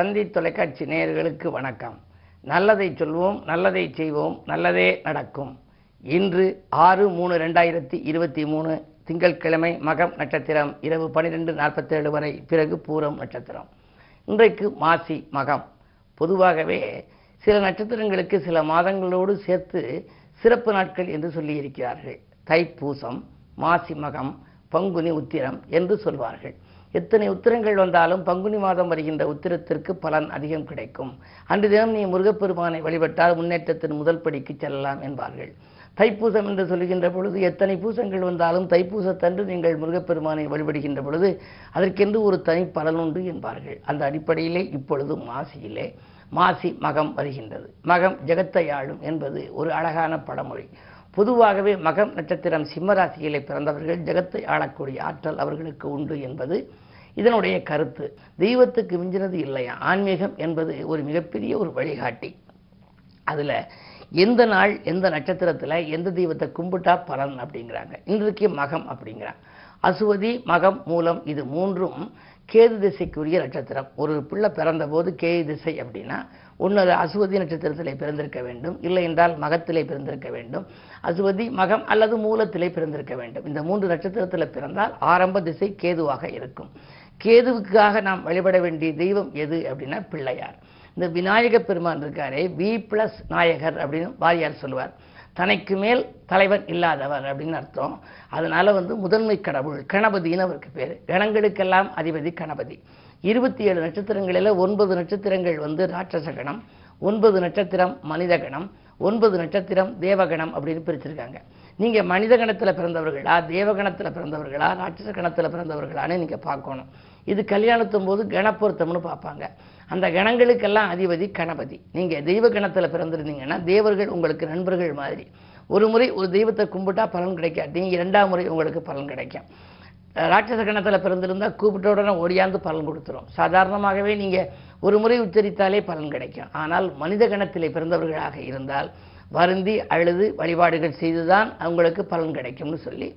தந்தி தொலைக்காட்சி நேயர்களுக்கு வணக்கம். நல்லதை சொல்வோம் நல்லதை செய்வோம் நல்லதே நடக்கும். இன்று ஆறு மூணு ரெண்டாயிரத்தி இருபத்தி மூணு திங்கட்கிழமை மகம் நட்சத்திரம் இரவு பன்னிரெண்டு நாற்பத்தேழு வரை பிறகு பூரம் நட்சத்திரம். இன்றைக்கு மாசி மகம். பொதுவாகவே சில நட்சத்திரங்களுக்கு சில மாதங்களோடு சேர்த்து சிறப்பு நாட்கள் என்று சொல்லியிருக்கிறார்கள். தைப்பூசம் மாசி மகம் பங்குனி உத்திரம் என்று சொல்வார்கள். எத்தனை உத்திரங்கள் வந்தாலும் பங்குனி மாதம் வருகின்ற உத்திரத்திற்கு பலன் அதிகம் கிடைக்கும். அன்று தினம் நீ முருகப்பெருமானை வழிபட்டால் முன்னேற்றத்தின் முதல் படிக்கு செல்லலாம் என்பார்கள். தைப்பூசம் என்று சொல்லுகின்ற பொழுது எத்தனை பூசங்கள் வந்தாலும் தைப்பூசத்தன்று நீங்கள் முருகப்பெருமானை வழிபடுகின்ற பொழுது அதற்கென்று ஒரு தனி பலன் உண்டு என்பார்கள். அந்த அடிப்படையிலே இப்பொழுது மாசியிலே மாசி மகம் வருகின்றது. மகம் ஜெகத்தை ஆளும் என்பது ஒரு அழகான பழமொழி பொதுவாகவே மகம் நட்சத்திரம் சிம்மராசியிலே பிறந்தவர்கள் ஜெகத்தை ஆளக்கூடிய ஆற்றல் அவர்களுக்கு உண்டு என்பது இதனுடைய கருத்து. தெய்வத்துக்கு மிஞ்சினது இல்லையா? ஆன்மீகம் என்பது ஒரு மிகப்பெரிய ஒரு வழிகாட்டி. அதில் எந்த நாள் எந்த நட்சத்திரத்தில் எந்த தெய்வத்தை கும்பிட்டா பலன் அப்படிங்கிறாங்க. இன்றைக்கு மகம் அப்படிங்கிறாங்க. அசுவதி மகம் மூலம் இது மூன்றும் கேது திசைக்குரிய நட்சத்திரம். ஒரு பிள்ளை பிறந்தபோது கேது திசை அப்படின்னா ஒன்று அசுவதி நட்சத்திரத்திலே பிறந்திருக்க வேண்டும். இல்லை என்றால் மகத்திலே பிறந்திருக்க வேண்டும். அசுவதி மகம் அல்லது மூலத்திலே பிறந்திருக்க வேண்டும். இந்த மூன்று நட்சத்திரத்தில் பிறந்தால் ஆரம்ப திசை கேதுவாக இருக்கும். கேதுவுக்காக நாம் வழிபட வேண்டிய தெய்வம் எது அப்படின்னா பிள்ளையார். இந்த விநாயக பெருமான் இருக்காரே வி பிளஸ் நாயகர் அப்படின்னு வாரியார் சொல்லுவார். தனக்கு மேல் தலைவன் இல்லாதவர் அப்படின்னு அர்த்தம். அதனால வந்து முதன்மை கடவுள் கணபதினு அவருக்கு பேர். கணங்களுக்கெல்லாம் அதிபதி கணபதி. இருபத்தி ஏழு நட்சத்திரங்களில் ஒன்பது நட்சத்திரங்கள் வந்து ராட்சச கணம் ஒன்பது நட்சத்திரம் மனித கணம் ஒன்பது நட்சத்திரம் தேவகணம் அப்படின்னு பிரிச்சிருக்காங்க. நீங்கள் மனித கணத்தில் பிறந்தவர்களா தேவகணத்தில் பிறந்தவர்களா ராட்சச கணத்தில் பிறந்தவர்களான்னு நீங்கள் பார்க்கணும். இது கல்யாணத்தும் போது கணப்பொருத்தம்னு பார்ப்பாங்க. அந்த கணங்களுக்கெல்லாம் அதிபதி கணபதி. நீங்கள் தெய்வ கணத்தில் பிறந்திருந்தீங்கன்னா தேவர்கள் உங்களுக்கு நண்பர்கள் மாதிரி. ஒரு முறை ஒரு தெய்வத்தை கும்பிட்டா பலன் கிடைக்காட்டி இரண்டாம் முறை உங்களுக்கு பலன் கிடைக்கும். ராட்சச கணத்தில் பிறந்திருந்தால் கூப்பிட்ட உடனே ஓடியாந்து பலன் கொடுத்துரும். சாதாரணமாகவே நீங்கள் ஒரு முறை உச்சரித்தாலே பலன் கிடைக்கும். ஆனால் மனித கணத்திலே பிறந்தவர்களாக இருந்தால் வருந்தி அழுது வழிபாடுகள் செய்துதான் அவங்களுக்கு பலன் கிடைக்கும்னு சொல்லி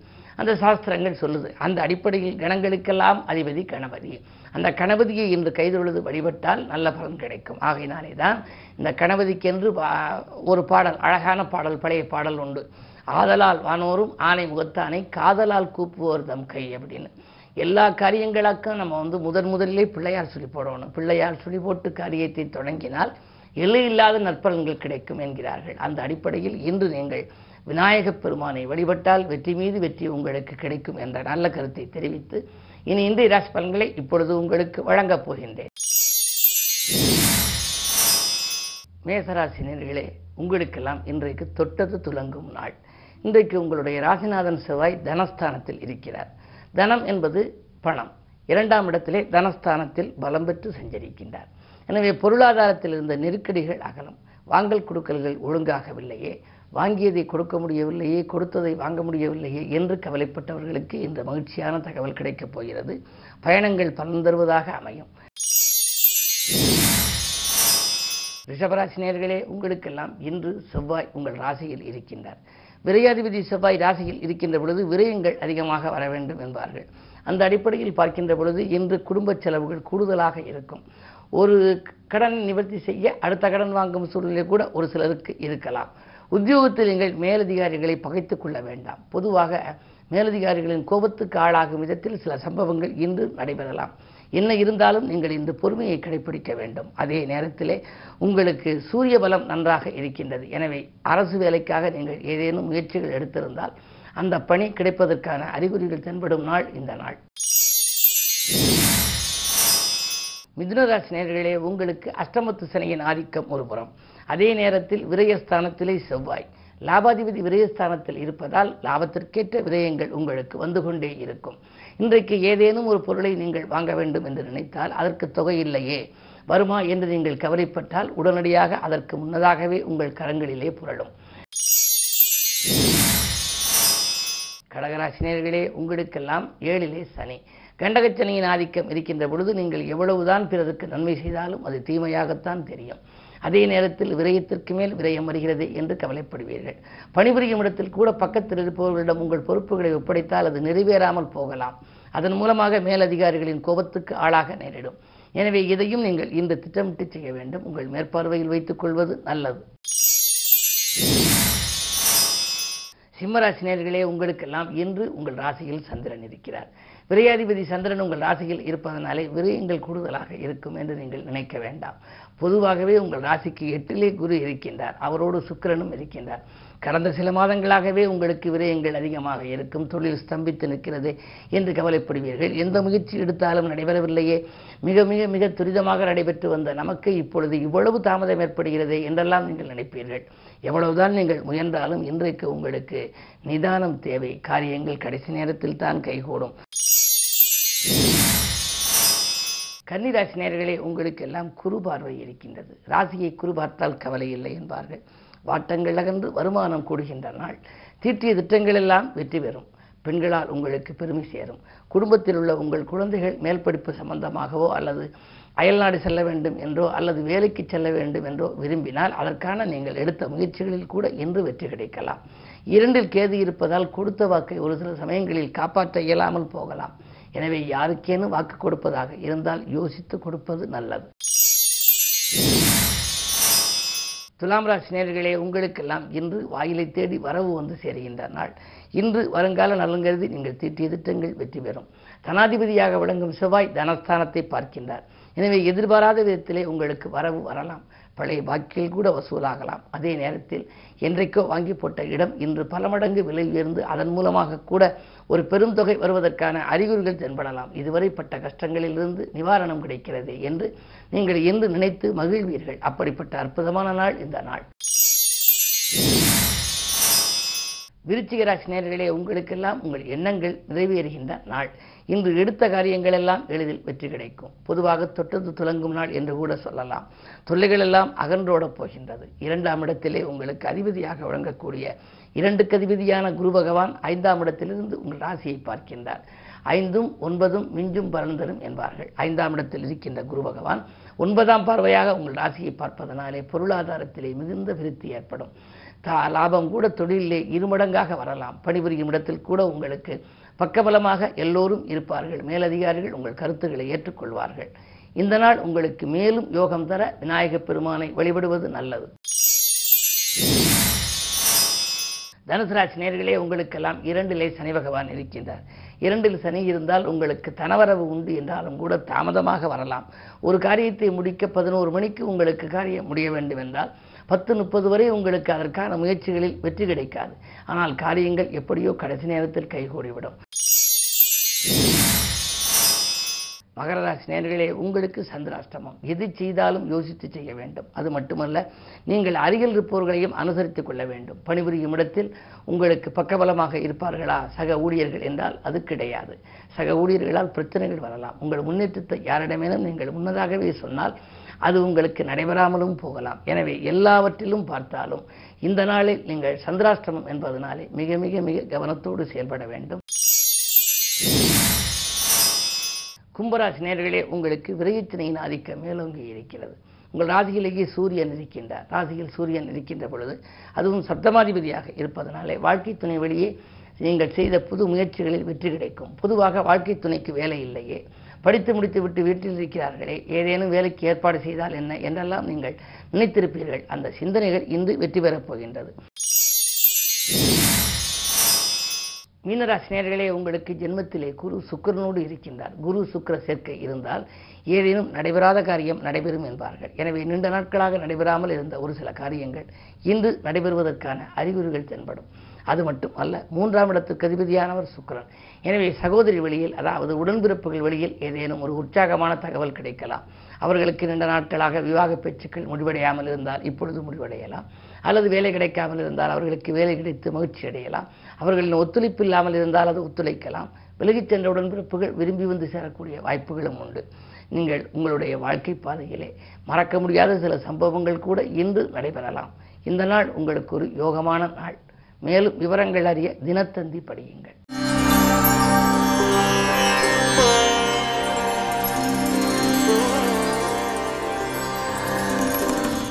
அந்த சாஸ்திரங்கள் சொல்லுது. அந்த அடிப்படையில் கணங்களுக்கெல்லாம் அதிபதி கணபதி. அந்த கணபதியை இன்று கைதொழுது வழிபட்டால் நல்ல பலன் கிடைக்கும். ஆகையினாலே தான் இந்த கணபதிக்கென்று ஒரு பாடல் அழகான பாடல் பழைய பாடல் உண்டு. ஆதலால் வானோரும் ஆனை முகத்தானை காதலால் கூப்புவோர் தம் கை அப்படின்னு. எல்லா காரியங்களுக்கும் நம்ம வந்து முதன் முதலிலே பிள்ளையார் சொல்லி போடணும். பிள்ளையார் சொல்லி போட்டு காரியத்தை தொடங்கினால் எல்லையில்லாத நற்பலன்கள் கிடைக்கும் என்கிறார்கள். அந்த அடிப்படையில் இன்று நீங்கள் விநாயகப் பெருமானை வழிபட்டால் வெற்றி மீது வெற்றி உங்களுக்கு கிடைக்கும் என்ற நல்ல கருத்தை தெரிவித்து இனி இந்திய ராசி பலன்களை இப்பொழுது உங்களுக்கு வழங்கப் போகின்றேன். மேசராசினியர்களே உங்களுக்கெல்லாம் இன்றைக்கு தொட்டது துலங்கும் நாள். இன்றைக்கு உங்களுடைய ராசிநாதன் செவ்வாய் தனஸ்தானத்தில் இருக்கிறார். தனம் என்பது பணம். இரண்டாம் இடத்திலே தனஸ்தானத்தில் பலம் பெற்று சஞ்சரிக்கின்றார். எனவே பொருளாதாரத்தில் இருந்த நெருக்கடிகள் அகலம். வாங்கல் கொடுக்கல்கள் ஒழுங்காகவில்லையே. வாங்கியதை கொடுக்க முடியவில்லையே கொடுத்ததை வாங்க முடியவில்லையே என்று கவலைப்பட்டவர்களுக்கு இந்த மகிழ்ச்சியான தகவல் கிடைக்கப் போகிறது. பயணங்கள் பலன் தருவதாக அமையும். ரிஷபராசினியர்களே உங்களுக்கெல்லாம் இன்று செவ்வாய் உங்கள் ராசியில் இருக்கின்றார். விரையாதிபதி செவ்வாய் ராசியில் இருக்கின்ற பொழுது விரயங்கள் அதிகமாக வர வேண்டும் என்பார்கள். அந்த அடிப்படையில் பார்க்கின்ற பொழுது இன்று குடும்ப செலவுகள் கூடுதலாக இருக்கும். ஒரு கடன் நிவர்த்தி செய்ய அடுத்த கடன் வாங்கும் சூழ்நிலை கூட ஒரு சிலருக்கு இருக்கலாம். உத்தியோகத்தில் நீங்கள் மேலதிகாரிகளை பகைத்து கொள்ள வேண்டாம். பொதுவாக மேலதிகாரிகளின் கோபத்துக்கு ஆளாகும் விதத்தில் சில சம்பவங்கள் இன்று நடைபெறலாம். என்ன இருந்தாலும் நீங்கள் இந்த பொறுமையை கடைபிடிக்க வேண்டும். அதே நேரத்திலே உங்களுக்கு சூரிய பலம் நன்றாக இருக்கின்றது. எனவே அரசு வேலைக்காக நீங்கள் ஏதேனும் முயற்சிகள் எடுத்திருந்தால் அந்த பணி கிடைப்பதற்கான அறிகுறிகள் தென்படும் நாள் இந்த நாள். மிதுனராசி நேர்களே உங்களுக்கு அஷ்டமத்து சனியின் ஆதிக்கம் ஒருபுறம் அதே நேரத்தில் விரயஸ்தானத்திலே செவ்வாய். லாபாதிபதி விரயஸ்தானத்தில் இருப்பதால் லாபத்திற்கேற்ற விரயங்கள் உங்களுக்கு வந்து கொண்டே இருக்கும். இன்றைக்கு ஏதேனும் ஒரு பொருளை நீங்கள் வாங்க வேண்டும் என்று நினைத்தால் அதற்கு தொகை இல்லையே. வருமா என்று நீங்கள் கவலைப்பட்டால் உடனடியாக அதற்கு முன்னதாகவே உங்கள் கரங்களிலே புரளும். கடகராசினியர்களே உங்களுக்கெல்லாம் ஏழிலே சனி. கண்டகச்சனியின் ஆதிக்கம் இருக்கின்ற பொழுது நீங்கள் எவ்வளவுதான் பிறருக்கு நன்மை செய்தாலும் அது தீமையாகத்தான் தெரியும். அதே நேரத்தில் விரயத்திற்கு மேல் விரயம் வருகிறது என்று கவலைப்படுவீர்கள். பணிபுரியும் இடத்தில் கூட பக்கத்தில் இருப்பவர்களிடம் உங்கள் பொறுப்புகளை ஒப்படைத்தால் அது நிறைவேறாமல் போகலாம். அதன் மூலமாக மேலதிகாரிகளின் கோபத்துக்கு ஆளாக நேரிடும். எனவே இதையும் நீங்கள் இன்று திட்டமிட்டு செய்ய வேண்டும். உங்கள் மேற்பார்வையில் வைத்துக் கொள்வது நல்லது. சிம்மராசினியர்களே உங்களுக்கெல்லாம் இன்று உங்கள் ராசியில் சந்திரன் இருக்கிறார். விரையாதிபதி சந்திரன் உங்கள் ராசியில் இருப்பதனாலே விரயங்கள் கூடுதலாக இருக்கும் என்று நீங்கள் நினைக்க வேண்டாம். பொதுவாகவே உங்கள் ராசிக்கு எட்டிலே குரு இருக்கின்றார். அவரோடு சுக்கிரனும் இருக்கின்றார். கடந்த சில மாதங்களாகவே உங்களுக்கு விரயங்கள் அதிகமாக இருக்கும் தொழில் ஸ்தம்பித்து நிற்கிறது என்று கவலைப்படுவீர்கள். எந்த முயற்சி எடுத்தாலும் நடைபெறவில்லையே. மிக மிக மிக துரிதமாக நடைபெற்று வந்த நமக்கு இப்பொழுது இவ்வளவு தாமதம் ஏற்படுகிறது என்றெல்லாம் நீங்கள் நினைப்பீர்கள். எவ்வளவுதான் நீங்கள் முயன்றாலும் இன்றைக்கு உங்களுக்கு நிதானம் தேவை. காரியங்கள் கடைசி நேரத்தில் தான் கைகூடும். கன்னிராசி நேர்களே உங்களுக்கெல்லாம் குறு பார்வை இருக்கின்றது. ராசியை குறு பார்த்தால் கவலை இல்லை என்பார்கள். வாட்டங்கள் அகன்று வருமானம் கூடுகின்ற நாள். தீட்டிய திட்டங்கள் எல்லாம் வெற்றி பெறும். பெண்களால் உங்களுக்கு பெருமை சேரும். குடும்பத்தில் உள்ள உங்கள் குழந்தைகள் மேல் படிப்பு சம்பந்தமாகவோ அல்லது அயல்நாடு செல்ல வேண்டும் என்றோ அல்லது வேலைக்கு செல்ல வேண்டும் என்றோ விரும்பினால் அதற்கான நீங்கள் எடுத்த முயற்சிகளில் கூட இன்று வெற்றி கிடைக்கலாம். இரண்டில் கேது இருப்பதால் கொடுத்த வாக்கை ஒரு சில சமயங்களில் காப்பாற்ற இயலாமல் போகலாம். எனவே யாருக்கேனும் வாக்கு கொடுப்பதாக இருந்தால் யோசித்து கொடுப்பது நல்லது. துலாம் ராசி நேர்களே உங்களுக்கெல்லாம் இன்று வாயிலை தேடி வரவு வந்து சேருகின்ற நாள். இன்று வருங்கால நலங்கருதி நீங்கள் தீட்டிய திட்டங்கள் வெற்றி பெறும். தனாதிபதியாக விளங்கும் செவ்வாய் தனஸ்தானத்தை பார்க்கின்றார். எனவே எதிர்பாராத விதத்திலே உங்களுக்கு வரவு வரலாம். பழைய பாக்கியில் கூட வசூலாகலாம். அதே நேரத்தில் என்றைக்கோ வாங்கி போட்ட இடம் இன்று பல மடங்கு விலை உயர்ந்து அதன் மூலமாக கூட ஒரு பெரும் தொகை வருவதற்கான அறிகுறிகள் தென்படலாம். இதுவரை பட்ட கஷ்டங்களிலிருந்து நிவாரணம் கிடைக்கிறது என்று நீங்கள் என்று நினைத்து மகிழ்வீர்கள். அப்படிப்பட்ட அற்புதமான நாள் இந்த நாள். விருச்சிகராசி நேர்களே உங்களுக்கெல்லாம் உங்கள் எண்ணங்கள் நிறைவேறுகின்ற நாள். இன்று எடுத்த காரியங்கள் எல்லாம் எளிதில் வெற்றி கிடைக்கும். பொதுவாக தொட்டது துலங்கும் நாள் என்று கூட சொல்லலாம். தொல்லைகள் எல்லாம் அகன்றோடப் போகின்றது. இரண்டாம் இடத்திலே உங்களுக்கு அதிபதியாக வழங்கக்கூடிய இரண்டுக்கு அதிபதியான குரு பகவான் ஐந்தாம் இடத்திலிருந்து உங்கள் ராசியை பார்க்கின்றார். ஐந்தும் ஒன்பதும் மிஞ்சும் பலன்தரும் என்பார்கள். ஐந்தாம் இடத்தில் இருக்கின்ற குரு பகவான் ஒன்பதாம் பார்வையாக உங்கள் ராசியை பார்ப்பதனாலே பொருளாதாரத்திலே மிகுந்த விருத்தி ஏற்படும். தா லாபம் கூட தொழிலிலே இருமடங்காக வரலாம். பணிபுரியும் இடத்தில் கூட உங்களுக்கு பக்கபலமாக எல்லோரும் இருப்பார்கள். மேலதிகாரிகள் உங்கள் கருத்துக்களை ஏற்றுக்கொள்வார்கள். இந்த நாள் உங்களுக்கு மேலும் யோகம் தர விநாயகப் பெருமானை வழிபடுவது நல்லது. தனுசு ராசி நேர்களே உங்களுக்கெல்லாம் இரண்டிலே சனி பகவான் இருக்கின்றார். இரண்டில் சனி இருந்தால் உங்களுக்கு தனவரவு உண்டு என்றாலும் கூட தாமதமாக வரலாம். ஒரு காரியத்தை முடிக்க பதினோரு மணிக்கு உங்களுக்கு காரியம் முடிய வேண்டும் என்றால் பத்து முப்பது வரை உங்களுக்கு அதற்கான முயற்சிகளில் வெற்றி கிடைக்காது. ஆனால் காரியங்கள் எப்படியோ கடைசி நேரத்தில் கைகூடிவிடும். மகர ராசி நேர்களே உங்களுக்கு சந்திராஷ்டமம். எது செய்தாலும் யோசித்து செய்ய வேண்டும். அது மட்டுமல்ல நீங்கள் அருகில் இருப்பவர்களையும் அனுசரித்துக் கொள்ள வேண்டும். பணிபுரியும் இடத்தில் உங்களுக்கு பக்கபலமாக இருப்பார்களா? சக ஊழியர்கள் என்றால் அது கிடையாது. சக ஊழியர்களால் பிரச்சனைகள் வரலாம். உங்கள் முன்னேற்றத்தை யாரிடமேனும் நீங்கள் முன்னதாகவே சொன்னால் அது உங்களுக்கு நடைபெறாமலும் போகலாம். எனவே எல்லாவற்றிலும் பார்த்தாலும் இந்த நாளில் நீங்கள் சந்திராஷ்டமம் என்பதனாலே மிக மிக மிக கவனத்தோடு செயல்பட வேண்டும். கும்பராசி நேர்களே உங்களுக்கு விரயத்தினையின் ஆதிக்கம் மேலோங்கி இருக்கிறது. உங்கள் ராசியிலேயே சூரியன் இருக்கின்றார். ராசியில் சூரியன் இருக்கின்ற பொழுது அதுவும் சப்தமாதிபதியாக இருப்பதனாலே வாழ்க்கை துணை வழியே நீங்கள் செய்த புது முயற்சிகளில் வெற்றி கிடைக்கும். பொதுவாக வாழ்க்கை துணைக்கு வேலை இல்லையே. படித்து முடித்து விட்டு வீட்டில் இருக்கிறார்களே. ஏதேனும் வேலைக்கு ஏற்பாடு செய்தால் என்ன என்றெல்லாம் நீங்கள் நினைத்திருப்பீர்கள். அந்த சிந்தனைகள் இன்று வெற்றி பெறப் போகின்றது. மீனராசினியர்களே உங்களுக்கு ஜென்மத்திலே குரு சுக்கிரனோடு இருக்கின்றார். குரு சுக்கர சேர்க்கை இருந்தால் ஏதேனும் நடைபெறாத காரியம் நடைபெறும் என்பார்கள். எனவே நீண்ட நாட்களாக நடைபெறாமல் இருந்த ஒரு சில காரியங்கள் இன்று நடைபெறுவதற்கான அறிகுறிகள் தென்படும். அது மட்டும் அல்ல மூன்றாம் இடத்துக்கு அதிபதியானவர் சுக்கரன். எனவே சகோதரி வழியில் அதாவது உடன்பிறப்புகள் வழியில் ஏதேனும் ஒரு உற்சாகமான தகவல் கிடைக்கலாம். அவர்களுக்கு நீண்ட நாட்களாக விவாக பேச்சுக்கள் முடிவடையாமல் இருந்தால் இப்பொழுது முடிவடையலாம். அல்லது வேலை கிடைக்காமல் இருந்தால் அவர்களுக்கு வேலை கிடைத்து மகிழ்ச்சி அடையலாம் அவர்களின் ஒத்துழைப்பு இல்லாமல் இருந்தால் அது ஒத்துழைக்கலாம். விலகிச் சென்ற உடன்பிறப்புகள் விரும்பி வந்து சேரக்கூடிய வாய்ப்புகளும் உண்டு. நீங்கள் உங்களுடைய வாழ்க்கை பாதையிலே மறக்க முடியாத சில சம்பவங்கள் கூட இன்று நடைபெறலாம். இந்த நாள் உங்களுக்கு ஒரு யோகமான நாள். மேலும் விவரங்கள் அறிய தினத்தந்தி படியுங்கள்.